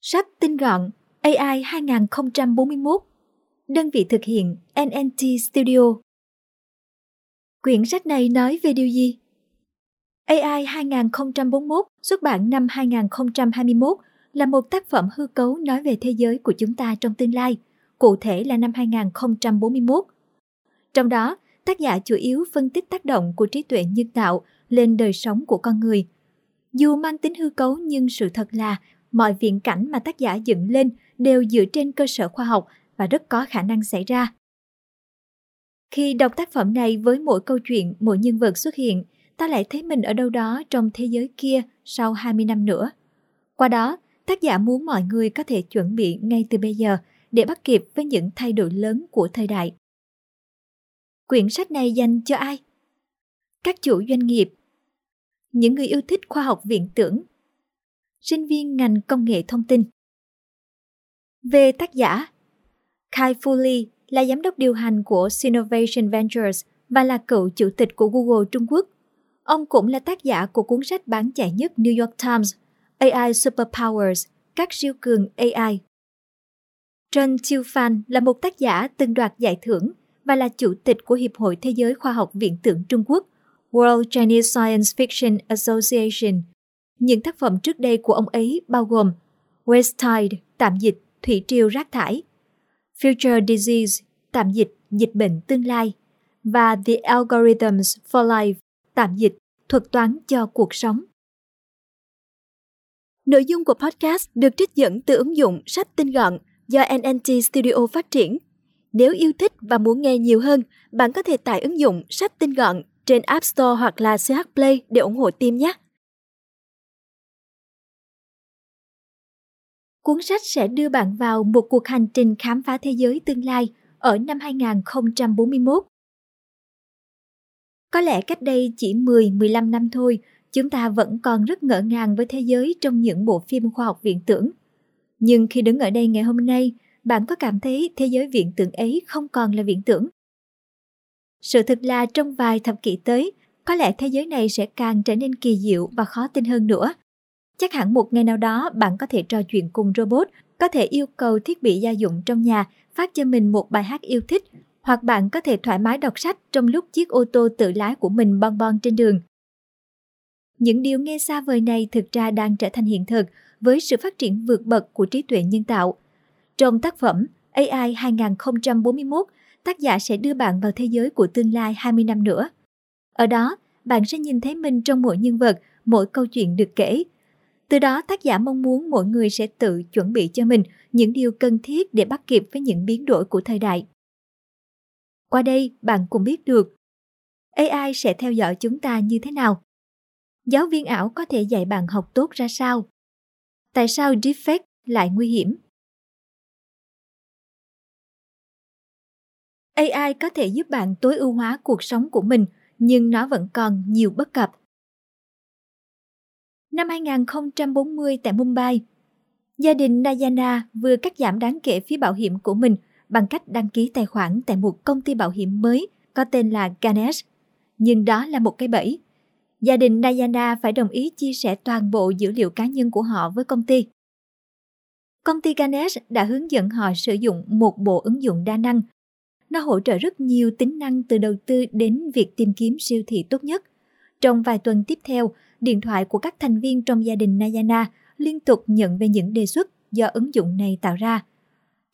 Sách tinh gọn AI 2041 Đơn vị thực hiện NNT Studio Quyển sách này nói về điều gì? AI 2041 xuất bản năm 2021 là một tác phẩm hư cấu nói về thế giới của chúng ta trong tương lai, cụ thể là năm 2041. Trong đó, tác giả chủ yếu phân tích tác động của trí tuệ nhân tạo lên đời sống của con người. Dù mang tính hư cấu nhưng sự thật là mọi viễn cảnh mà tác giả dựng lên đều dựa trên cơ sở khoa học và rất có khả năng xảy ra. Khi đọc tác phẩm này với mỗi câu chuyện, mỗi nhân vật xuất hiện, ta lại thấy mình ở đâu đó trong thế giới kia sau 20 năm nữa. Qua đó, tác giả muốn mọi người có thể chuẩn bị ngay từ bây giờ để bắt kịp với những thay đổi lớn của thời đại. Quyển sách này dành cho ai? Các chủ doanh nghiệp, những người yêu thích khoa học viễn tưởng, sinh viên ngành công nghệ thông tin. Về tác giả, Kai Fu Lee là giám đốc điều hành của Sinovation Ventures và là cựu chủ tịch của Google Trung Quốc. Ông cũng là tác giả của cuốn sách bán chạy nhất New York Times, AI Superpowers, các siêu cường AI. Trần Chiêu Phan là một tác giả từng đoạt giải thưởng và là chủ tịch của Hiệp hội Thế giới Khoa học Viễn tưởng Trung Quốc, World Chinese Science Fiction Association. Những tác phẩm trước đây của ông ấy bao gồm West Tide, tạm dịch, thủy triều rác thải, Future Disease, tạm dịch, dịch bệnh tương lai, và The Algorithms for Life, tạm dịch, thuật toán cho cuộc sống. Nội dung của podcast được trích dẫn từ ứng dụng sách tinh gọn do NNT Studio phát triển. Nếu yêu thích và muốn nghe nhiều hơn, bạn có thể tải ứng dụng sách tinh gọn trên App Store hoặc là CH Play để ủng hộ team nhé. Cuốn sách sẽ đưa bạn vào một cuộc hành trình khám phá thế giới tương lai ở năm 2041. Có lẽ cách đây chỉ 10-15 năm thôi, chúng ta vẫn còn rất ngỡ ngàng với thế giới trong những bộ phim khoa học viễn tưởng. Nhưng khi đứng ở đây ngày hôm nay, bạn có cảm thấy thế giới viễn tưởng ấy không còn là viễn tưởng? Sự thật là trong vài thập kỷ tới, có lẽ thế giới này sẽ càng trở nên kỳ diệu và khó tin hơn nữa. Chắc hẳn một ngày nào đó bạn có thể trò chuyện cùng robot, có thể yêu cầu thiết bị gia dụng trong nhà phát cho mình một bài hát yêu thích, hoặc bạn có thể thoải mái đọc sách trong lúc chiếc ô tô tự lái của mình bon bon trên đường. Những điều nghe xa vời này thực ra đang trở thành hiện thực với sự phát triển vượt bậc của trí tuệ nhân tạo. Trong tác phẩm AI 2041, tác giả sẽ đưa bạn vào thế giới của tương lai 20 năm nữa. Ở đó, bạn sẽ nhìn thấy mình trong mỗi nhân vật, mỗi câu chuyện được kể. Từ đó tác giả mong muốn mỗi người sẽ tự chuẩn bị cho mình những điều cần thiết để bắt kịp với những biến đổi của thời đại. Qua đây, bạn cũng biết được AI sẽ theo dõi chúng ta như thế nào. Giáo viên ảo có thể dạy bạn học tốt ra sao? Tại sao deepfake lại nguy hiểm? AI có thể giúp bạn tối ưu hóa cuộc sống của mình, nhưng nó vẫn còn nhiều bất cập. Năm 2040 tại Mumbai, gia đình Nayana vừa cắt giảm đáng kể phí bảo hiểm của mình bằng cách đăng ký tài khoản tại một công ty bảo hiểm mới có tên là Ganesh. Nhưng đó là một cái bẫy. Gia đình Nayana phải đồng ý chia sẻ toàn bộ dữ liệu cá nhân của họ với công ty. Công ty Ganesh đã hướng dẫn họ sử dụng một bộ ứng dụng đa năng nó hỗ trợ rất nhiều tính năng từ đầu tư đến việc tìm kiếm siêu thị tốt nhất. Trong vài tuần tiếp theo, điện thoại của các thành viên trong gia đình Nayana liên tục nhận về những đề xuất do ứng dụng này tạo ra.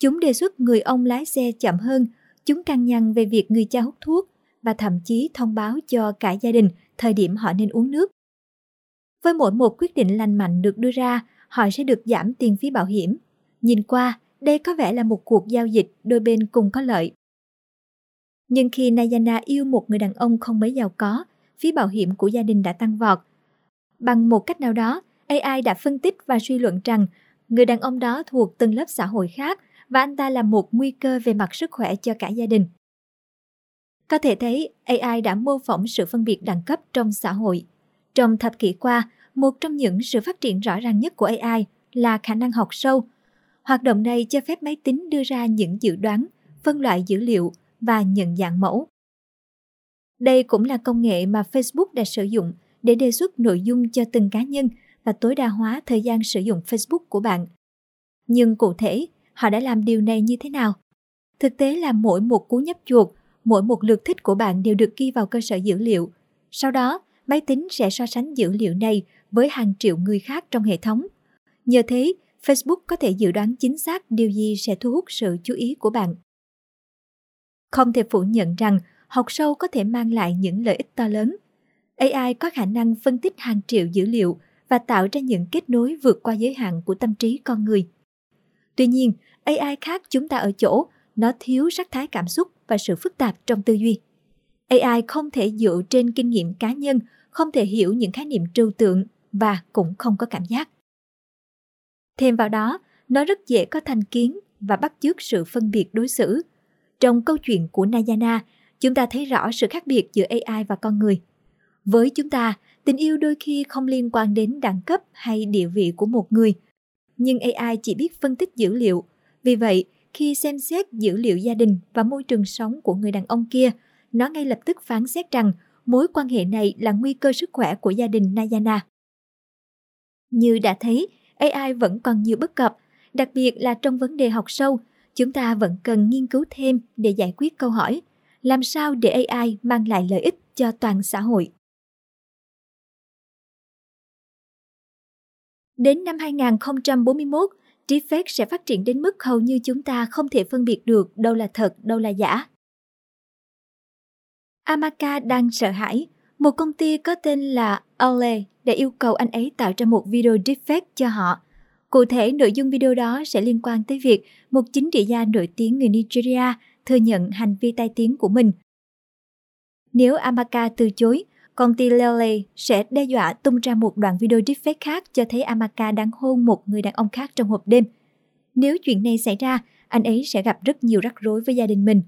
Chúng đề xuất người ông lái xe chậm hơn, chúng căng nhăn về việc người cha hút thuốc và thậm chí thông báo cho cả gia đình thời điểm họ nên uống nước. Với mỗi một quyết định lành mạnh được đưa ra, họ sẽ được giảm tiền phí bảo hiểm. Nhìn qua, đây có vẻ là một cuộc giao dịch đôi bên cùng có lợi. Nhưng khi Nayana yêu một người đàn ông không mấy giàu có, phí bảo hiểm của gia đình đã tăng vọt. Bằng một cách nào đó, AI đã phân tích và suy luận rằng người đàn ông đó thuộc tầng lớp xã hội khác và anh ta là một nguy cơ về mặt sức khỏe cho cả gia đình. Có thể thấy AI đã mô phỏng sự phân biệt đẳng cấp trong xã hội. Trong thập kỷ qua, một trong những sự phát triển rõ ràng nhất của AI là khả năng học sâu. Hoạt động này cho phép máy tính đưa ra những dự đoán, phân loại dữ liệu và nhận dạng mẫu. Đây cũng là công nghệ mà Facebook đã sử dụng để đề xuất nội dung cho từng cá nhân và tối đa hóa thời gian sử dụng Facebook của bạn. Nhưng cụ thể, họ đã làm điều này như thế nào? Thực tế là mỗi một cú nhấp chuột, mỗi một lượt thích của bạn đều được ghi vào cơ sở dữ liệu. Sau đó, máy tính sẽ so sánh dữ liệu này với hàng triệu người khác trong hệ thống. Nhờ thế, Facebook có thể dự đoán chính xác điều gì sẽ thu hút sự chú ý của bạn. Không thể phủ nhận rằng học sâu có thể mang lại những lợi ích to lớn. AI có khả năng phân tích hàng triệu dữ liệu và tạo ra những kết nối vượt qua giới hạn của tâm trí con người. Tuy nhiên, AI khác chúng ta ở chỗ nó thiếu sắc thái cảm xúc và sự phức tạp trong tư duy. AI không thể dựa trên kinh nghiệm cá nhân, không thể hiểu những khái niệm trừu tượng và cũng không có cảm giác. Thêm vào đó, nó rất dễ có thành kiến và bắt chước sự phân biệt đối xử. Trong câu chuyện của Nayana, chúng ta thấy rõ sự khác biệt giữa AI và con người. Với chúng ta, tình yêu đôi khi không liên quan đến đẳng cấp hay địa vị của một người, nhưng AI chỉ biết phân tích dữ liệu. Vì vậy, khi xem xét dữ liệu gia đình và môi trường sống của người đàn ông kia, nó ngay lập tức phán xét rằng mối quan hệ này là nguy cơ sức khỏe của gia đình Nayana. Như đã thấy, AI vẫn còn nhiều bất cập, đặc biệt là trong vấn đề học sâu, chúng ta vẫn cần nghiên cứu thêm để giải quyết câu hỏi làm sao để AI mang lại lợi ích cho toàn xã hội. Đến năm 2041, deepfake sẽ phát triển đến mức hầu như chúng ta không thể phân biệt được đâu là thật, đâu là giả. Amaka đang sợ hãi. Một công ty có tên là Ole đã yêu cầu anh ấy tạo ra một video deepfake cho họ. Cụ thể, nội dung video đó sẽ liên quan tới việc một chính trị gia nổi tiếng người Nigeria thừa nhận hành vi tai tiếng của mình. Nếu Amaka từ chối, công ty Lele sẽ đe dọa tung ra một đoạn video deepfake khác cho thấy Amaka đang hôn một người đàn ông khác trong hộp đêm. Nếu chuyện này xảy ra, anh ấy sẽ gặp rất nhiều rắc rối với gia đình mình.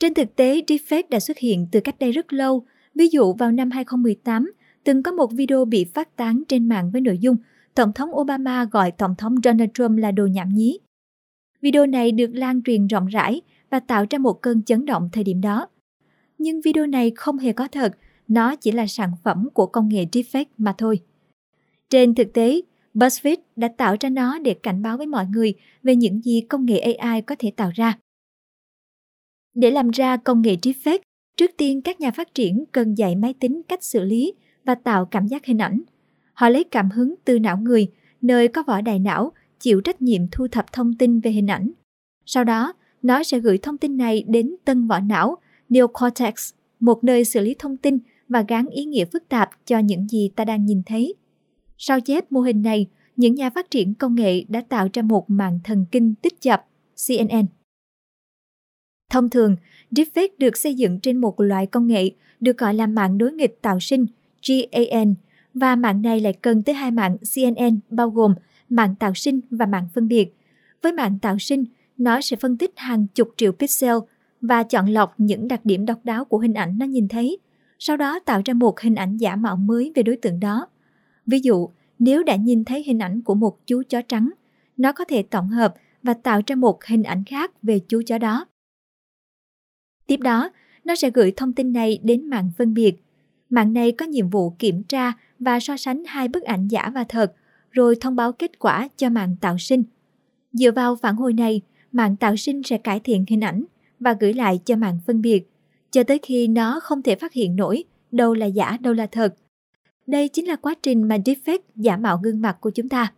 Trên thực tế, deepfake đã xuất hiện từ cách đây rất lâu. Ví dụ vào năm 2018, từng có một video bị phát tán trên mạng với nội dung Tổng thống Obama gọi Tổng thống Donald Trump là đồ nhảm nhí. Video này được lan truyền rộng rãi và tạo ra một cơn chấn động thời điểm đó. Nhưng video này không hề có thật, nó chỉ là sản phẩm của công nghệ deepfake mà thôi. Trên thực tế, BuzzFeed đã tạo ra nó để cảnh báo với mọi người về những gì công nghệ AI có thể tạo ra. Để làm ra công nghệ deepfake, trước tiên các nhà phát triển cần dạy máy tính cách xử lý và tạo cảm giác hình ảnh. Họ lấy cảm hứng từ não người, nơi có vỏ đại não, chịu trách nhiệm thu thập thông tin về hình ảnh. Sau đó, nó sẽ gửi thông tin này đến tân vỏ não, neocortex, một nơi xử lý thông tin và gán ý nghĩa phức tạp cho những gì ta đang nhìn thấy. Sau chép mô hình này, những nhà phát triển công nghệ đã tạo ra một mạng thần kinh tích chập, CNN. Thông thường, deepfake được xây dựng trên một loại công nghệ được gọi là mạng đối nghịch tạo sinh GAN và mạng này lại cần tới hai mạng CNN bao gồm mạng tạo sinh và mạng phân biệt. Với mạng tạo sinh, nó sẽ phân tích hàng chục triệu pixel và chọn lọc những đặc điểm độc đáo của hình ảnh nó nhìn thấy, sau đó tạo ra một hình ảnh giả mạo mới về đối tượng đó. Ví dụ, nếu đã nhìn thấy hình ảnh của một chú chó trắng, nó có thể tổng hợp và tạo ra một hình ảnh khác về chú chó đó. Tiếp đó, nó sẽ gửi thông tin này đến mạng phân biệt. Mạng này có nhiệm vụ kiểm tra và so sánh hai bức ảnh giả và thật, rồi thông báo kết quả cho mạng tạo sinh. Dựa vào phản hồi này, mạng tạo sinh sẽ cải thiện hình ảnh và gửi lại cho mạng phân biệt, cho tới khi nó không thể phát hiện nổi đâu là giả đâu là thật. Đây chính là quá trình mà deepfake giả mạo gương mặt của chúng ta.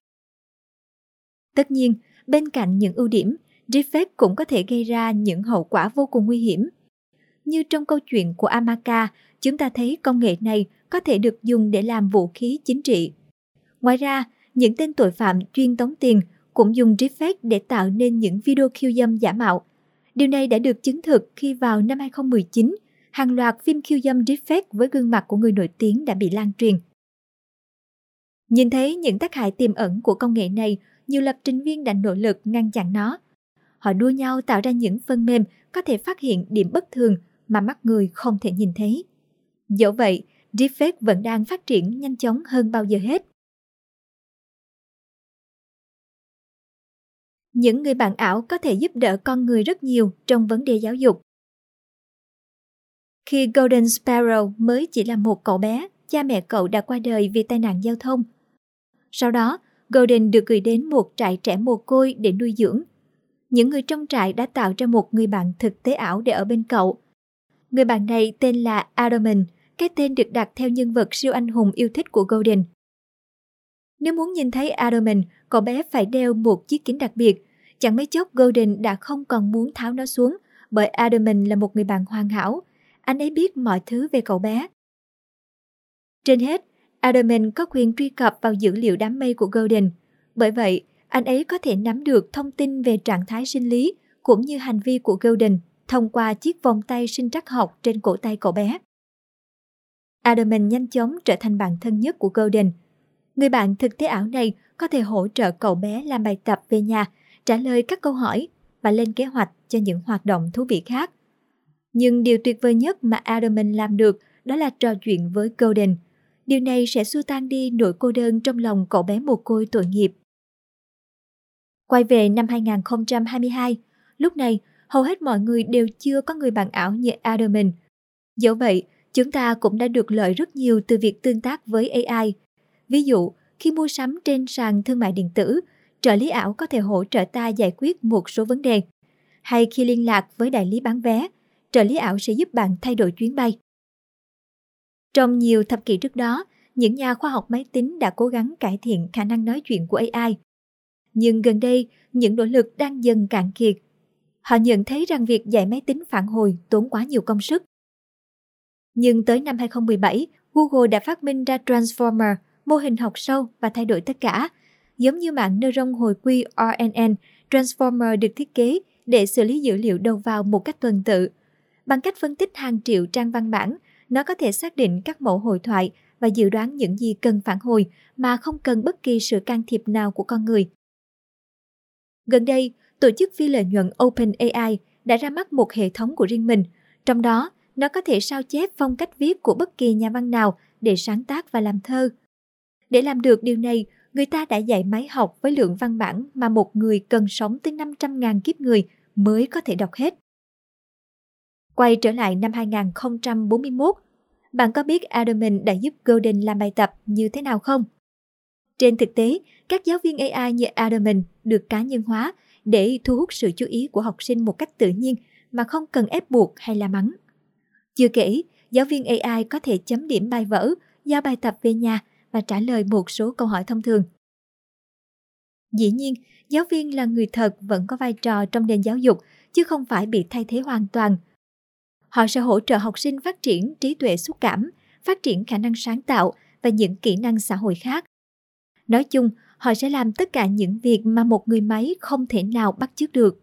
Tất nhiên, bên cạnh những ưu điểm, deepfake cũng có thể gây ra những hậu quả vô cùng nguy hiểm. Như trong câu chuyện của Amaka, chúng ta thấy công nghệ này có thể được dùng để làm vũ khí chính trị. Ngoài ra, những tên tội phạm chuyên tống tiền cũng dùng deepfake để tạo nên những video khiêu dâm giả mạo. Điều này đã được chứng thực khi vào năm 2019, hàng loạt phim khiêu dâm deepfake với gương mặt của người nổi tiếng đã bị lan truyền. Nhìn thấy những tác hại tiềm ẩn của công nghệ này, nhiều lập trình viên đã nỗ lực ngăn chặn nó. Họ đua nhau tạo ra những phần mềm có thể phát hiện điểm bất thường mà mắt người không thể nhìn thấy. Dẫu vậy, deepfake vẫn đang phát triển nhanh chóng hơn bao giờ hết. Những người bạn ảo có thể giúp đỡ con người rất nhiều trong vấn đề giáo dục. Khi Golden Sparrow mới chỉ là một cậu bé, cha mẹ cậu đã qua đời vì tai nạn giao thông. Sau đó, Golden được gửi đến một trại trẻ mồ côi để nuôi dưỡng. Những người trong trại đã tạo ra một người bạn thực tế ảo để ở bên cậu. Người bạn này tên là Adamant, cái tên được đặt theo nhân vật siêu anh hùng yêu thích của Golden. Nếu muốn nhìn thấy Adamant, cậu bé phải đeo một chiếc kính đặc biệt. Chẳng mấy chốc Golden đã không còn muốn tháo nó xuống bởi Adelman là một người bạn hoàn hảo. Anh ấy biết mọi thứ về cậu bé. Trên hết, Adelman có quyền truy cập vào dữ liệu đám mây của Golden. Bởi vậy, anh ấy có thể nắm được thông tin về trạng thái sinh lý cũng như hành vi của Golden thông qua chiếc vòng tay sinh trắc học trên cổ tay cậu bé. Adelman nhanh chóng trở thành bạn thân nhất của Golden. Người bạn thực tế ảo này có thể hỗ trợ cậu bé làm bài tập về nhà, trả lời các câu hỏi và lên kế hoạch cho những hoạt động thú vị khác. Nhưng điều tuyệt vời nhất mà Adamin làm được đó là trò chuyện với Golden – Điều này sẽ xua tan đi nỗi cô đơn trong lòng cậu bé mồ côi tội nghiệp. Quay về năm 2022, lúc này hầu hết mọi người đều chưa có người bạn ảo như Adamin. Dẫu vậy, chúng ta cũng đã được lợi rất nhiều từ việc tương tác với AI. Ví dụ, khi mua sắm trên sàn thương mại điện tử, trợ lý ảo có thể hỗ trợ ta giải quyết một số vấn đề. Hay khi liên lạc với đại lý bán vé, trợ lý ảo sẽ giúp bạn thay đổi chuyến bay. Trong nhiều thập kỷ trước đó, những nhà khoa học máy tính đã cố gắng cải thiện khả năng nói chuyện của AI. Nhưng gần đây, những nỗ lực đang dần cạn kiệt. Họ nhận thấy rằng việc dạy máy tính phản hồi tốn quá nhiều công sức. Nhưng tới năm 2017, Google đã phát minh ra Transformer, mô hình học sâu và thay đổi tất cả. Giống như mạng neuron hồi quy RNN, Transformer được thiết kế để xử lý dữ liệu đầu vào một cách tuần tự. Bằng cách phân tích hàng triệu trang văn bản, nó có thể xác định các mẫu hội thoại và dự đoán những gì cần phản hồi mà không cần bất kỳ sự can thiệp nào của con người. Gần đây, tổ chức phi lợi nhuận OpenAI đã ra mắt một hệ thống của riêng mình, trong đó nó có thể sao chép phong cách viết của bất kỳ nhà văn nào để sáng tác và làm thơ. Để làm được điều này, người ta đã dạy máy học với lượng văn bản mà một người cần sống tới 500.000 kiếp người mới có thể đọc hết. Quay trở lại năm 2041, bạn có biết Adamin đã giúp Golden làm bài tập như thế nào không? Trên thực tế, các giáo viên AI như Adamin được cá nhân hóa để thu hút sự chú ý của học sinh một cách tự nhiên mà không cần ép buộc hay la mắng. Chưa kể, giáo viên AI có thể chấm điểm bài vở, giao bài tập về nhà và trả lời một số câu hỏi thông thường. Dĩ nhiên, giáo viên là người thật vẫn có vai trò trong nền giáo dục, chứ không phải bị thay thế hoàn toàn – Họ sẽ hỗ trợ học sinh phát triển trí tuệ xúc cảm, phát triển khả năng sáng tạo và những kỹ năng xã hội khác. Nói chung, họ sẽ làm tất cả những việc mà một người máy không thể nào bắt chước được.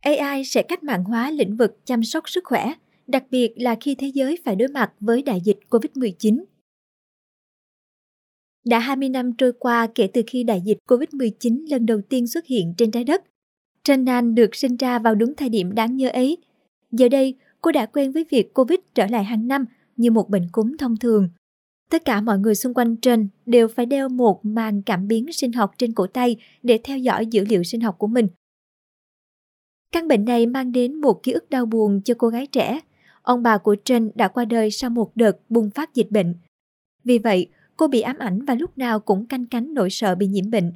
AI sẽ cách mạng hóa lĩnh vực chăm sóc sức khỏe, đặc biệt là khi thế giới phải đối mặt với đại dịch COVID-19. Đã 20 năm trôi qua kể từ khi đại dịch COVID-19 lần đầu tiên xuất hiện trên trái đất, Trenan được sinh ra vào đúng thời điểm đáng nhớ ấy. Giờ đây, cô đã quen với việc Covid trở lại hàng năm như một bệnh cúm thông thường. Tất cả mọi người xung quanh Trần đều phải đeo một màn cảm biến sinh học trên cổ tay để theo dõi dữ liệu sinh học của mình. Căn bệnh này mang đến một ký ức đau buồn cho cô gái trẻ. Ông bà của Trinh đã qua đời sau một đợt bùng phát dịch bệnh. Vì vậy, cô bị ám ảnh và lúc nào cũng canh cánh nỗi sợ bị nhiễm bệnh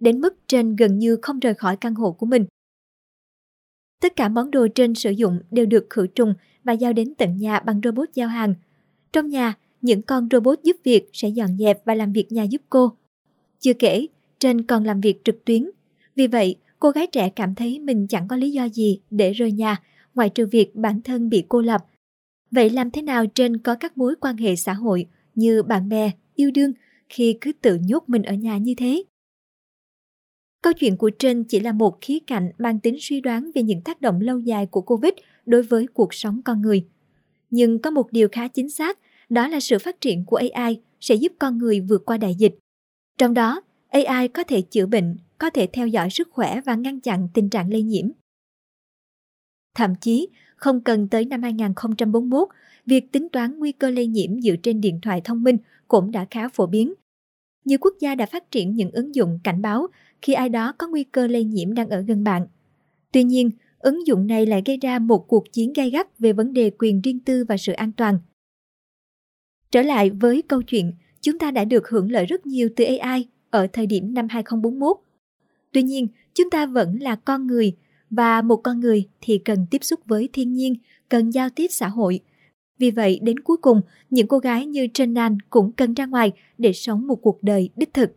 đến mức trên gần như không rời khỏi căn hộ của mình. Tất cả món đồ trên sử dụng đều được khử trùng và giao đến tận nhà bằng robot giao hàng. Trong nhà, những con robot giúp việc sẽ dọn dẹp và làm việc nhà giúp cô. Chưa kể, trên còn làm việc trực tuyến. Vì vậy, cô gái trẻ cảm thấy mình chẳng có lý do gì để rời nhà, ngoại trừ việc bản thân bị cô lập. Vậy làm thế nào trên có các mối quan hệ xã hội như bạn bè, yêu đương khi cứ tự nhốt mình ở nhà như thế? Câu chuyện của trên chỉ là một khía cạnh mang tính suy đoán về những tác động lâu dài của Covid đối với cuộc sống con người. Nhưng có một điều khá chính xác, đó là sự phát triển của AI sẽ giúp con người vượt qua đại dịch. Trong đó, AI có thể chữa bệnh, có thể theo dõi sức khỏe và ngăn chặn tình trạng lây nhiễm. Thậm chí, không cần tới năm 2041, việc tính toán nguy cơ lây nhiễm dựa trên điện thoại thông minh cũng đã khá phổ biến. Nhiều quốc gia đã phát triển những ứng dụng cảnh báo khi ai đó có nguy cơ lây nhiễm đang ở gần bạn. Tuy nhiên, ứng dụng này lại gây ra một cuộc chiến gay gắt về vấn đề quyền riêng tư và sự an toàn. Trở lại với câu chuyện, chúng ta đã được hưởng lợi rất nhiều từ AI ở thời điểm năm 2041. Tuy nhiên, chúng ta vẫn là con người và một con người thì cần tiếp xúc với thiên nhiên, cần giao tiếp xã hội. Vì vậy, đến cuối cùng, những cô gái như Trenan cũng cần ra ngoài để sống một cuộc đời đích thực.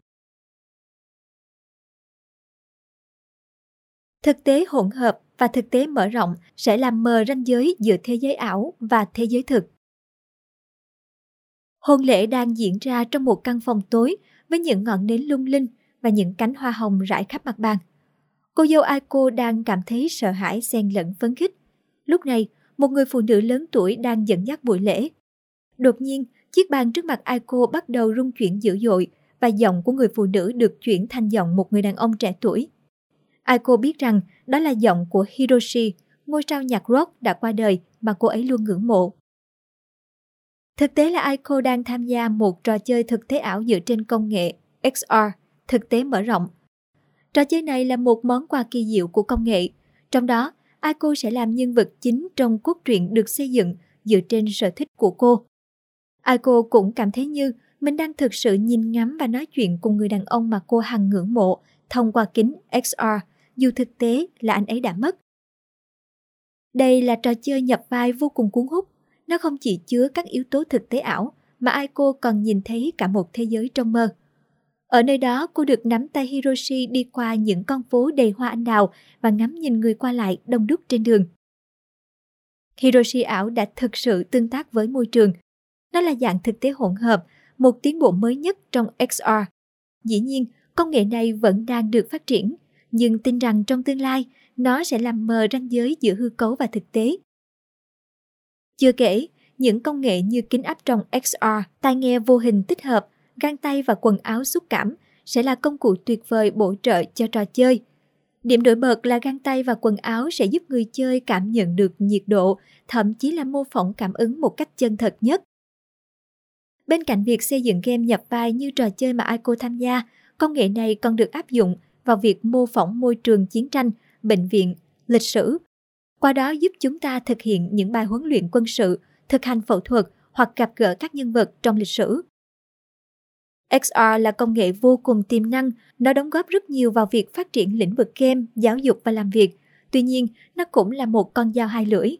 Thực tế hỗn hợp và thực tế mở rộng sẽ làm mờ ranh giới giữa thế giới ảo và thế giới thực. Hôn lễ đang diễn ra trong một căn phòng tối với những ngọn nến lung linh và những cánh hoa hồng rải khắp mặt bàn. Cô dâu Aiko đang cảm thấy sợ hãi xen lẫn phấn khích. Lúc này, một người phụ nữ lớn tuổi đang dẫn dắt buổi lễ. Đột nhiên, chiếc bàn trước mặt Aiko bắt đầu rung chuyển dữ dội và giọng của người phụ nữ được chuyển thành giọng một người đàn ông trẻ tuổi. Aiko biết rằng đó là giọng của Hiroshi, ngôi sao nhạc rock đã qua đời mà cô ấy luôn ngưỡng mộ. Thực tế là Aiko đang tham gia một trò chơi thực tế ảo dựa trên công nghệ XR, thực tế mở rộng. Trò chơi này là một món quà kỳ diệu của công nghệ. Trong đó, Aiko sẽ làm nhân vật chính trong cốt truyện được xây dựng dựa trên sở thích của cô. Aiko cũng cảm thấy như mình đang thực sự nhìn ngắm và nói chuyện cùng người đàn ông mà cô hằng ngưỡng mộ thông qua kính XR, dù thực tế là anh ấy đã mất. Đây là trò chơi nhập vai vô cùng cuốn hút nó không chỉ chứa các yếu tố thực tế ảo, mà Aiko còn nhìn thấy cả một thế giới trong mơ. Ở nơi đó, cô được nắm tay Hiroshi đi qua những con phố đầy hoa anh đào và ngắm nhìn người qua lại đông đúc trên đường. Hiroshi ảo đã thực sự tương tác với môi trường. Nó là dạng thực tế hỗn hợp, một tiến bộ mới nhất trong XR. Dĩ nhiên, công nghệ này vẫn đang được phát triển, nhưng tin rằng trong tương lai, nó sẽ làm mờ ranh giới giữa hư cấu và thực tế. Chưa kể, những công nghệ như kính áp tròng XR, tai nghe vô hình tích hợp, găng tay và quần áo xúc cảm sẽ là công cụ tuyệt vời bổ trợ cho trò chơi. Điểm nổi bật là găng tay và quần áo sẽ giúp người chơi cảm nhận được nhiệt độ, thậm chí là mô phỏng cảm ứng một cách chân thật nhất. Bên cạnh việc xây dựng game nhập vai như trò chơi mà Ico tham gia, công nghệ này còn được áp dụng vào việc mô phỏng môi trường chiến tranh, bệnh viện, lịch sử qua đó giúp chúng ta thực hiện những bài huấn luyện quân sự, thực hành phẫu thuật hoặc gặp gỡ các nhân vật trong lịch sử. XR là công nghệ vô cùng tiềm năng, nó đóng góp rất nhiều vào việc phát triển lĩnh vực game, giáo dục và làm việc. Tuy nhiên, nó cũng là một con dao hai lưỡi.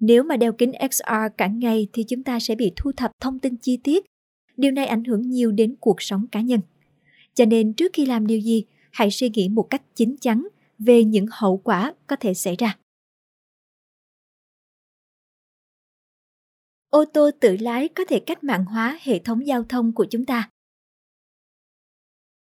Nếu mà đeo kính XR cả ngày thì chúng ta sẽ bị thu thập thông tin chi tiết. Điều này ảnh hưởng nhiều đến cuộc sống cá nhân. Cho nên trước khi làm điều gì, hãy suy nghĩ một cách chín chắn về những hậu quả có thể xảy ra. ô tô tự lái có thể cách mạng hóa hệ thống giao thông của chúng ta.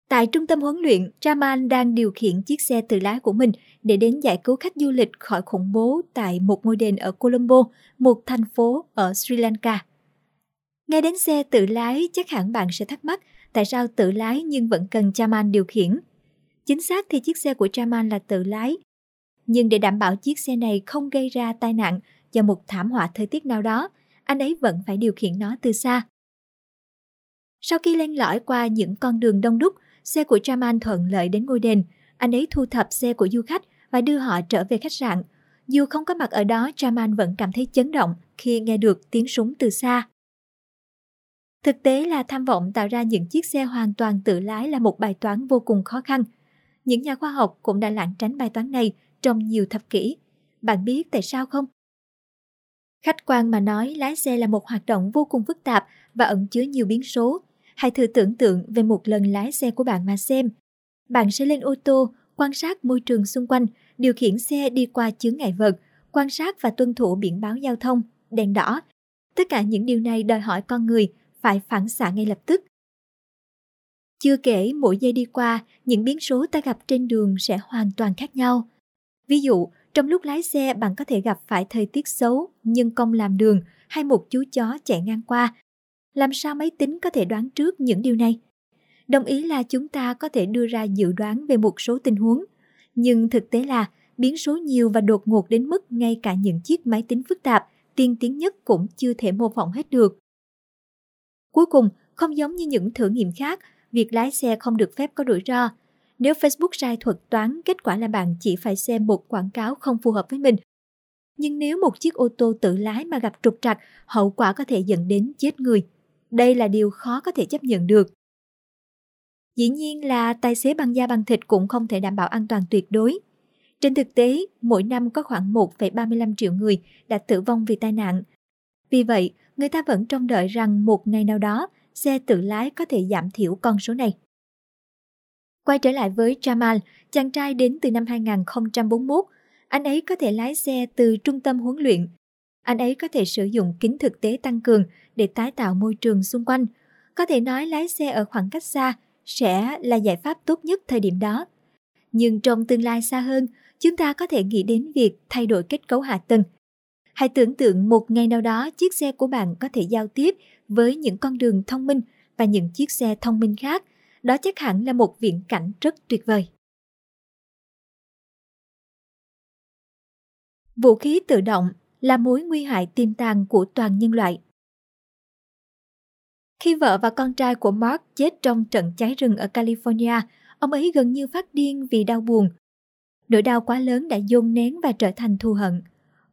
Tại trung tâm huấn luyện, Raman đang điều khiển chiếc xe tự lái của mình để đến giải cứu khách du lịch khỏi khủng bố tại một ngôi đền ở Colombo, một thành phố ở Sri Lanka. Nghe đến xe tự lái, chắc hẳn bạn sẽ thắc mắc tại sao tự lái nhưng vẫn cần Chaman điều khiển. Chính xác thì chiếc xe của Chaman là tự lái. Nhưng để đảm bảo chiếc xe này không gây ra tai nạn do một thảm họa thời tiết nào đó, anh ấy vẫn phải điều khiển nó từ xa. Sau khi len lỏi qua những con đường đông đúc, xe của Chaman thuận lợi đến ngôi đền. Anh ấy thu thập xe của du khách và đưa họ trở về khách sạn. Dù không có mặt ở đó, Chaman vẫn cảm thấy chấn động khi nghe được tiếng súng từ xa. Thực tế là tham vọng tạo ra những chiếc xe hoàn toàn tự lái là một bài toán vô cùng khó khăn. Những nhà khoa học cũng đã lảng tránh bài toán này trong nhiều thập kỷ. Bạn biết tại sao không? Khách quan mà nói, lái xe là một hoạt động vô cùng phức tạp và ẩn chứa nhiều biến số. Hãy thử tưởng tượng về một lần lái xe của bạn mà xem. Bạn sẽ lên ô tô, quan sát môi trường xung quanh, điều khiển xe đi qua chướng ngại vật, quan sát và tuân thủ biển báo giao thông, đèn đỏ. Tất cả những điều này đòi hỏi con người phải phản xạ ngay lập tức. Chưa kể mỗi giây đi qua, những biến số ta gặp trên đường sẽ hoàn toàn khác nhau. Ví dụ, trong lúc lái xe bạn có thể gặp phải thời tiết xấu, nhân công làm đường hay một chú chó chạy ngang qua. Làm sao máy tính có thể đoán trước những điều này? Đồng ý là chúng ta có thể đưa ra dự đoán về một số tình huống, nhưng thực tế là biến số nhiều và đột ngột đến mức ngay cả những chiếc máy tính phức tạp, tiên tiến nhất cũng chưa thể mô phỏng hết được. Cuối cùng, không giống như những thử nghiệm khác, việc lái xe không được phép có rủi ro, nếu Facebook sai thuật toán, kết quả là bạn chỉ phải xem một quảng cáo không phù hợp với mình. Nhưng nếu một chiếc ô tô tự lái mà gặp trục trặc, hậu quả có thể dẫn đến chết người. Đây là điều khó có thể chấp nhận được. Dĩ nhiên là tài xế bằng da bằng thịt cũng không thể đảm bảo an toàn tuyệt đối. Trên thực tế, mỗi năm có khoảng 1,35 triệu người đã tử vong vì tai nạn. Vì vậy, người ta vẫn trông đợi rằng một ngày nào đó, xe tự lái có thể giảm thiểu con số này. Quay trở lại với Jamal, chàng trai đến từ năm 2041. Anh ấy có thể lái xe từ trung tâm huấn luyện. Anh ấy có thể sử dụng kính thực tế tăng cường để tái tạo môi trường xung quanh. Có thể nói lái xe ở khoảng cách xa sẽ là giải pháp tốt nhất thời điểm đó. Nhưng trong tương lai xa hơn, chúng ta có thể nghĩ đến việc thay đổi kết cấu hạ tầng. Hãy tưởng tượng một ngày nào đó chiếc xe của bạn có thể giao tiếp với những con đường thông minh và những chiếc xe thông minh khác. Đó chắc hẳn là một viễn cảnh rất tuyệt vời. Vũ khí tự động là mối nguy hại tiềm tàng của toàn nhân loại. Khi vợ và con trai của Mark chết trong trận cháy rừng ở California, ông ấy gần như phát điên vì đau buồn. Nỗi đau quá lớn đã dồn nén và trở thành thù hận.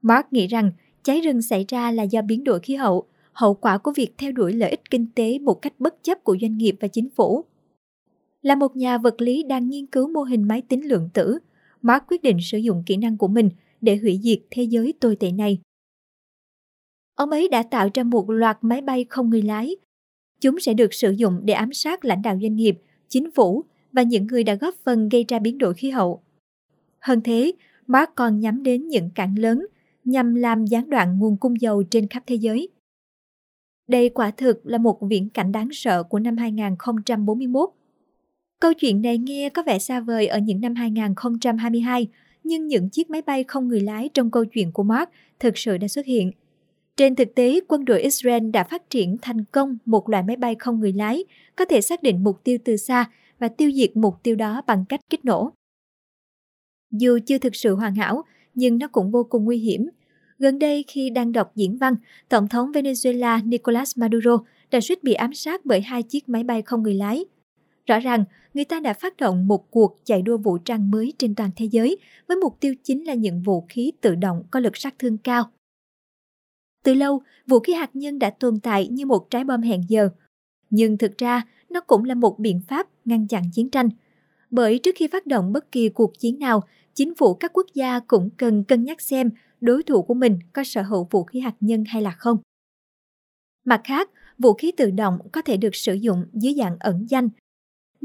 Mark nghĩ rằng cháy rừng xảy ra là do biến đổi khí hậu, hậu quả của việc theo đuổi lợi ích kinh tế một cách bất chấp của doanh nghiệp và chính phủ. Là một nhà vật lý đang nghiên cứu mô hình máy tính lượng tử, Mark quyết định sử dụng kỹ năng của mình để hủy diệt thế giới tồi tệ này. Ông ấy đã tạo ra một loạt máy bay không người lái. Chúng sẽ được sử dụng để ám sát lãnh đạo doanh nghiệp, chính phủ và những người đã góp phần gây ra biến đổi khí hậu. Hơn thế, Mark còn nhắm đến những cảng lớn nhằm làm gián đoạn nguồn cung dầu trên khắp thế giới. Đây quả thực là một viễn cảnh đáng sợ của năm 2041. Câu chuyện này nghe có vẻ xa vời ở những năm 2022, nhưng những chiếc máy bay không người lái trong câu chuyện của Mark thực sự đã xuất hiện. Trên thực tế, quân đội Israel đã phát triển thành công một loại máy bay không người lái, có thể xác định mục tiêu từ xa và tiêu diệt mục tiêu đó bằng cách kích nổ. Dù chưa thực sự hoàn hảo, nhưng nó cũng vô cùng nguy hiểm. Gần đây khi đang đọc diễn văn, Tổng thống Venezuela Nicolas Maduro đã suýt bị ám sát bởi hai chiếc máy bay không người lái. Rõ ràng, người ta đã phát động một cuộc chạy đua vũ trang mới trên toàn thế giới với mục tiêu chính là những vũ khí tự động có lực sát thương cao. Từ lâu, vũ khí hạt nhân đã tồn tại như một trái bom hẹn giờ. Nhưng thực ra, nó cũng là một biện pháp ngăn chặn chiến tranh. Bởi trước khi phát động bất kỳ cuộc chiến nào, chính phủ các quốc gia cũng cần cân nhắc xem đối thủ của mình có sở hữu vũ khí hạt nhân hay là không. Mặt khác, vũ khí tự động có thể được sử dụng dưới dạng ẩn danh.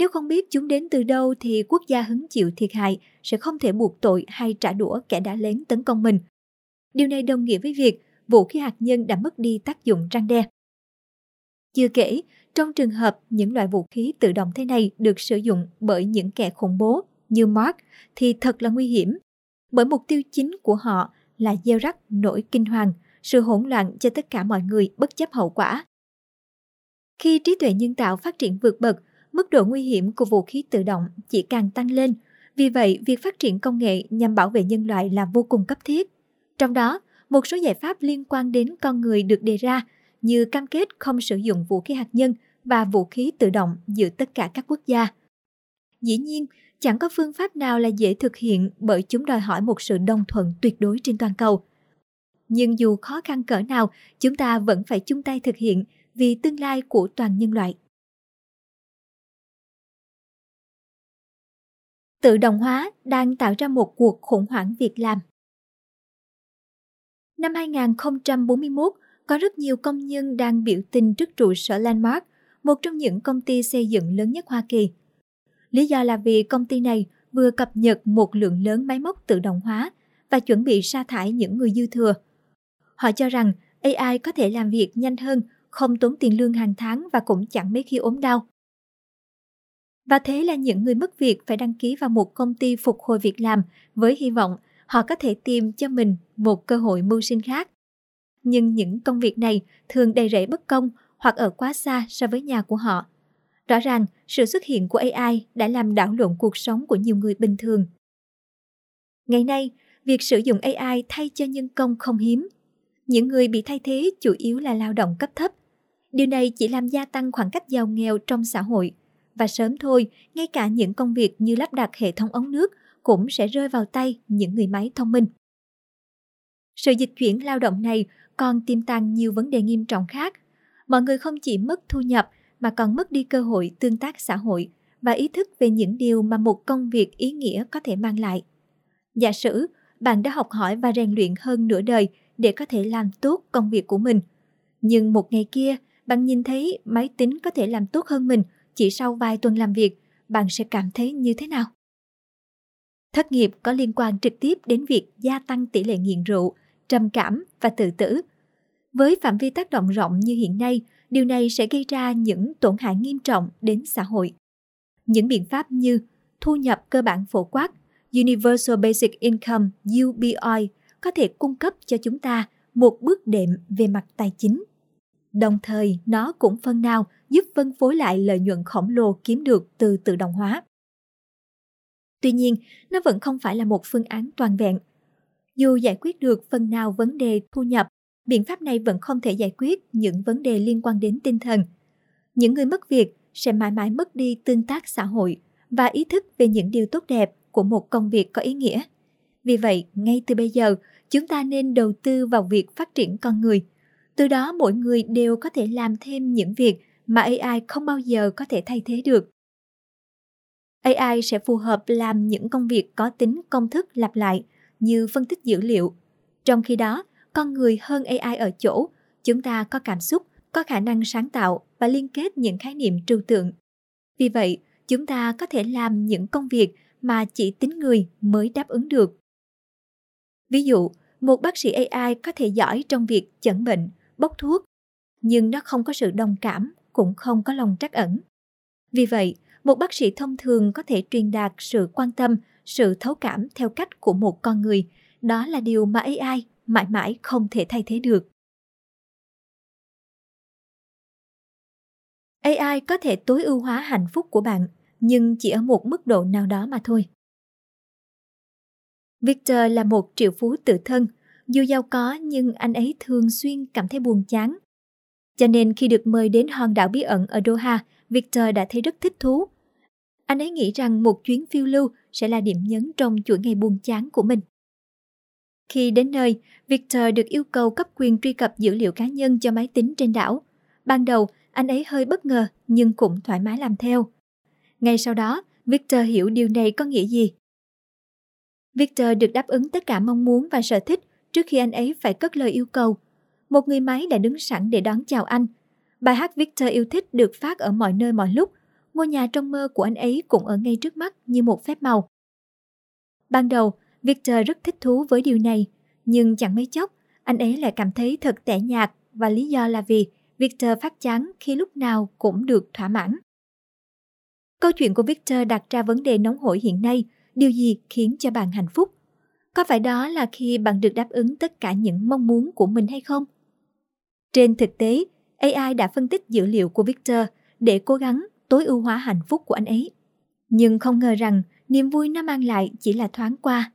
Nếu không biết chúng đến từ đâu thì quốc gia hứng chịu thiệt hại sẽ không thể buộc tội hay trả đũa kẻ đã lén tấn công mình. Điều này đồng nghĩa với việc vũ khí hạt nhân đã mất đi tác dụng răng đe. Chưa kể, trong trường hợp những loại vũ khí tự động thế này được sử dụng bởi những kẻ khủng bố như Mark thì thật là nguy hiểm, bởi mục tiêu chính của họ là gieo rắc nỗi kinh hoàng, sự hỗn loạn cho tất cả mọi người bất chấp hậu quả. Khi trí tuệ nhân tạo phát triển vượt bậc, mức độ nguy hiểm của vũ khí tự động chỉ càng tăng lên. Vì vậy, việc phát triển công nghệ nhằm bảo vệ nhân loại là vô cùng cấp thiết. Trong đó, một số giải pháp liên quan đến con người được đề ra như cam kết không sử dụng vũ khí hạt nhân và vũ khí tự động giữa tất cả các quốc gia. Dĩ nhiên, chẳng có phương pháp nào là dễ thực hiện bởi chúng đòi hỏi một sự đồng thuận tuyệt đối trên toàn cầu. Nhưng dù khó khăn cỡ nào, chúng ta vẫn phải chung tay thực hiện vì tương lai của toàn nhân loại. Tự động hóa đang tạo ra một cuộc khủng hoảng việc làm. Năm 2041, có rất nhiều công nhân đang biểu tình trước trụ sở Landmark, một trong những công ty xây dựng lớn nhất Hoa Kỳ. Lý do là vì công ty này vừa cập nhật một lượng lớn máy móc tự động hóa và chuẩn bị sa thải những người dư thừa. Họ cho rằng AI có thể làm việc nhanh hơn, không tốn tiền lương hàng tháng và cũng chẳng mấy khi ốm đau. Và thế là những người mất việc phải đăng ký vào một công ty phục hồi việc làm với hy vọng họ có thể tìm cho mình một cơ hội mưu sinh khác. Nhưng những công việc này thường đầy rẫy bất công hoặc ở quá xa so với nhà của họ. Rõ ràng, sự xuất hiện của AI đã làm đảo lộn cuộc sống của nhiều người bình thường. Ngày nay, việc sử dụng AI thay cho nhân công không hiếm. Những người bị thay thế chủ yếu là lao động cấp thấp. Điều này chỉ làm gia tăng khoảng cách giàu nghèo trong xã hội. Và sớm thôi, ngay cả những công việc như lắp đặt hệ thống ống nước cũng sẽ rơi vào tay những người máy thông minh. Sự dịch chuyển lao động này còn tiềm tàng nhiều vấn đề nghiêm trọng khác, mọi người không chỉ mất thu nhập mà còn mất đi cơ hội tương tác xã hội và ý thức về những điều mà một công việc ý nghĩa có thể mang lại. Giả sử bạn đã học hỏi và rèn luyện hơn nửa đời để có thể làm tốt công việc của mình. Nhưng một ngày kia, bạn nhìn thấy máy tính có thể làm tốt hơn mình chỉ sau vài tuần làm việc, bạn sẽ cảm thấy như thế nào? Thất nghiệp có liên quan trực tiếp đến việc gia tăng tỷ lệ nghiện rượu, trầm cảm và tự tử. Với phạm vi tác động rộng như hiện nay, điều này sẽ gây ra những tổn hại nghiêm trọng đến xã hội. Những biện pháp như thu nhập cơ bản phổ quát, Universal Basic Income UBI có thể cung cấp cho chúng ta một bước đệm về mặt tài chính. Đồng thời, nó cũng phần nào giúp phân phối lại lợi nhuận khổng lồ kiếm được từ tự động hóa. Tuy nhiên, nó vẫn không phải là một phương án toàn vẹn. Dù giải quyết được phần nào vấn đề thu nhập, biện pháp này vẫn không thể giải quyết những vấn đề liên quan đến tinh thần. Những người mất việc sẽ mãi mãi mất đi tương tác xã hội và ý thức về những điều tốt đẹp của một công việc có ý nghĩa. Vì vậy, ngay từ bây giờ, chúng ta nên đầu tư vào việc phát triển con người. Từ đó mỗi người đều có thể làm thêm những việc mà AI không bao giờ có thể thay thế được. AI sẽ phù hợp làm những công việc có tính công thức lặp lại như phân tích dữ liệu. Trong khi đó, con người hơn AI ở chỗ, chúng ta có cảm xúc, có khả năng sáng tạo và liên kết những khái niệm trừu tượng. Vì vậy, chúng ta có thể làm những công việc mà chỉ tính người mới đáp ứng được. Ví dụ, một bác sĩ AI có thể giỏi trong việc chẩn bệnh, bốc thuốc, nhưng nó không có sự đồng cảm, cũng không có lòng trắc ẩn. Vì vậy, một bác sĩ thông thường có thể truyền đạt sự quan tâm, sự thấu cảm theo cách của một con người. Đó là điều mà AI mãi mãi không thể thay thế được. AI có thể tối ưu hóa hạnh phúc của bạn, nhưng chỉ ở một mức độ nào đó mà thôi. Victor là một triệu phú tự thân, dù giàu có nhưng anh ấy thường xuyên cảm thấy buồn chán. Cho nên khi được mời đến hòn đảo bí ẩn ở Doha, Victor đã thấy rất thích thú. Anh ấy nghĩ rằng một chuyến phiêu lưu sẽ là điểm nhấn trong chuỗi ngày buồn chán của mình. Khi đến nơi, Victor được yêu cầu cấp quyền truy cập dữ liệu cá nhân cho máy tính trên đảo. Ban đầu, anh ấy hơi bất ngờ nhưng cũng thoải mái làm theo. Ngay sau đó, Victor hiểu điều này có nghĩa gì. Victor được đáp ứng tất cả mong muốn và sở thích trước khi anh ấy phải cất lời yêu cầu. Một người máy đã đứng sẵn để đón chào anh. Bài hát Victor yêu thích được phát ở mọi nơi mọi lúc. Ngôi nhà trong mơ của anh ấy cũng ở ngay trước mắt như một phép màu. Ban đầu, Victor rất thích thú với điều này, nhưng chẳng mấy chốc, anh ấy lại cảm thấy thật tẻ nhạt và lý do là vì Victor phát chán khi lúc nào cũng được thỏa mãn. Câu chuyện của Victor đặt ra vấn đề nóng hổi hiện nay, điều gì khiến cho bạn hạnh phúc? Có phải đó là khi bạn được đáp ứng tất cả những mong muốn của mình hay không? Trên thực tế, AI đã phân tích dữ liệu của Victor để cố gắng tối ưu hóa hạnh phúc của anh ấy. Nhưng không ngờ rằng niềm vui nó mang lại chỉ là thoáng qua.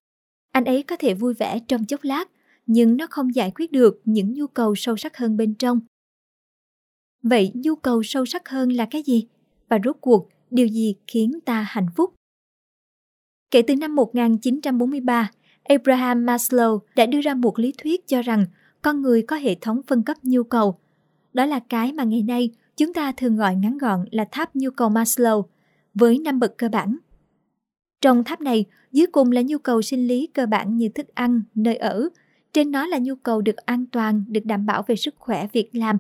Anh ấy có thể vui vẻ trong chốc lát, nhưng nó không giải quyết được những nhu cầu sâu sắc hơn bên trong. Vậy nhu cầu sâu sắc hơn là cái gì? Và rốt cuộc, điều gì khiến ta hạnh phúc? Kể từ năm 1943, Abraham Maslow đã đưa ra một lý thuyết cho rằng con người có hệ thống phân cấp nhu cầu. Đó là cái mà ngày nay chúng ta thường gọi ngắn gọn là tháp nhu cầu Maslow, với năm bậc cơ bản. Trong tháp này, dưới cùng là nhu cầu sinh lý cơ bản như thức ăn, nơi ở. Trên nó là nhu cầu được an toàn, được đảm bảo về sức khỏe, việc làm.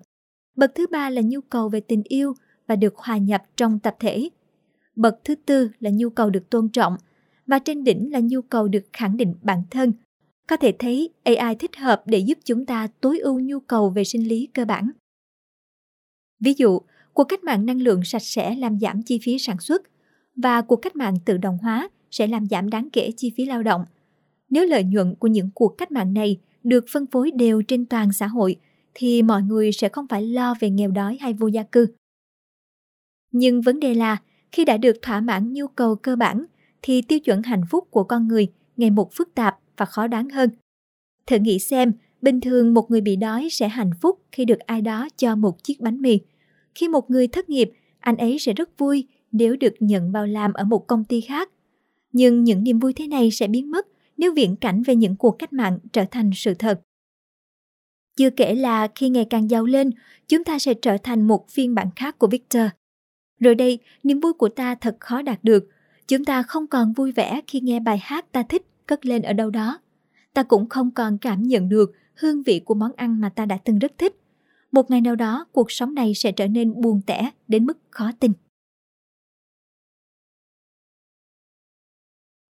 Bậc thứ ba là nhu cầu về tình yêu và được hòa nhập trong tập thể. Bậc thứ tư là nhu cầu được tôn trọng, và trên đỉnh là nhu cầu được khẳng định bản thân. Có thể thấy AI thích hợp để giúp chúng ta tối ưu nhu cầu về sinh lý cơ bản. Ví dụ, cuộc cách mạng năng lượng sạch sẽ làm giảm chi phí sản xuất và cuộc cách mạng tự động hóa sẽ làm giảm đáng kể chi phí lao động. Nếu lợi nhuận của những cuộc cách mạng này được phân phối đều trên toàn xã hội thì mọi người sẽ không phải lo về nghèo đói hay vô gia cư. Nhưng vấn đề là khi đã được thỏa mãn nhu cầu cơ bản thì tiêu chuẩn hạnh phúc của con người ngày một phức tạp và khó đoán hơn. Thử nghĩ xem, bình thường một người bị đói sẽ hạnh phúc khi được ai đó cho một chiếc bánh mì. Khi một người thất nghiệp, anh ấy sẽ rất vui nếu được nhận vào làm ở một công ty khác. Nhưng những niềm vui thế này sẽ biến mất nếu viễn cảnh về những cuộc cách mạng trở thành sự thật. Chưa kể là khi ngày càng giàu lên, chúng ta sẽ trở thành một phiên bản khác của Victor. Rồi đây, niềm vui của ta thật khó đạt được. Chúng ta không còn vui vẻ khi nghe bài hát ta thích cất lên ở đâu đó. Ta cũng không còn cảm nhận được hương vị của món ăn mà ta đã từng rất thích. Một ngày nào đó, cuộc sống này sẽ trở nên buồn tẻ đến mức khó tin.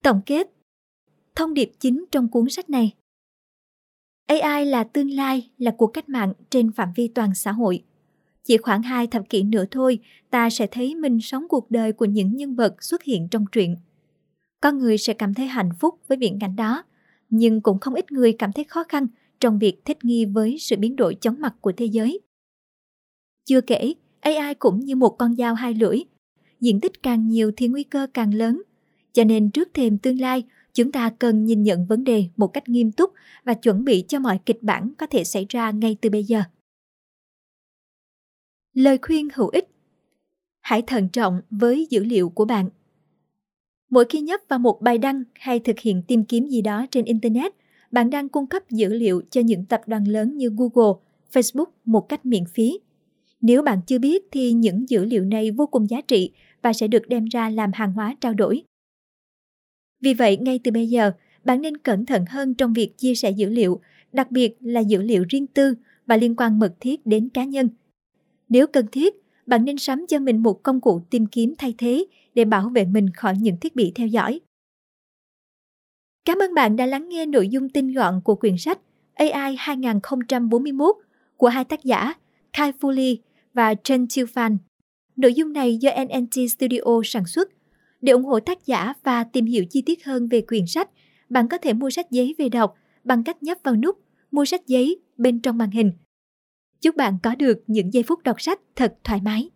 Tổng kết Thông điệp chính trong cuốn sách này AI là tương lai, là cuộc cách mạng trên phạm vi toàn xã hội. Chỉ khoảng hai thập kỷ nữa thôi, ta sẽ thấy mình sống cuộc đời của những nhân vật xuất hiện trong truyện. Con người sẽ cảm thấy hạnh phúc với viễn cảnh đó, nhưng cũng không ít người cảm thấy khó khăn trong việc thích nghi với sự biến đổi chóng mặt của thế giới. Chưa kể, AI cũng như một con dao hai lưỡi. Diện tích càng nhiều thì nguy cơ càng lớn. Cho nên trước thềm tương lai, chúng ta cần nhìn nhận vấn đề một cách nghiêm túc và chuẩn bị cho mọi kịch bản có thể xảy ra ngay từ bây giờ. Lời khuyên hữu ích Hãy thận trọng với dữ liệu của bạn. Mỗi khi nhấp vào một bài đăng hay thực hiện tìm kiếm gì đó trên Internet, bạn đang cung cấp dữ liệu cho những tập đoàn lớn như Google, Facebook một cách miễn phí. Nếu bạn chưa biết thì những dữ liệu này vô cùng giá trị và sẽ được đem ra làm hàng hóa trao đổi. Vì vậy, ngay từ bây giờ, bạn nên cẩn thận hơn trong việc chia sẻ dữ liệu, đặc biệt là dữ liệu riêng tư và liên quan mật thiết đến cá nhân. Nếu cần thiết, bạn nên sắm cho mình một công cụ tìm kiếm thay thế để bảo vệ mình khỏi những thiết bị theo dõi. Cảm ơn bạn đã lắng nghe nội dung tinh gọn của quyển sách AI 2041 của hai tác giả Kai Fu và Chen Chiu Fan. Nội dung này do NNT Studio sản xuất – để ủng hộ tác giả và tìm hiểu chi tiết hơn về quyển sách, bạn có thể mua sách giấy về đọc bằng cách nhấp vào nút Mua sách giấy bên trong màn hình. Chúc bạn có được những giây phút đọc sách thật thoải mái.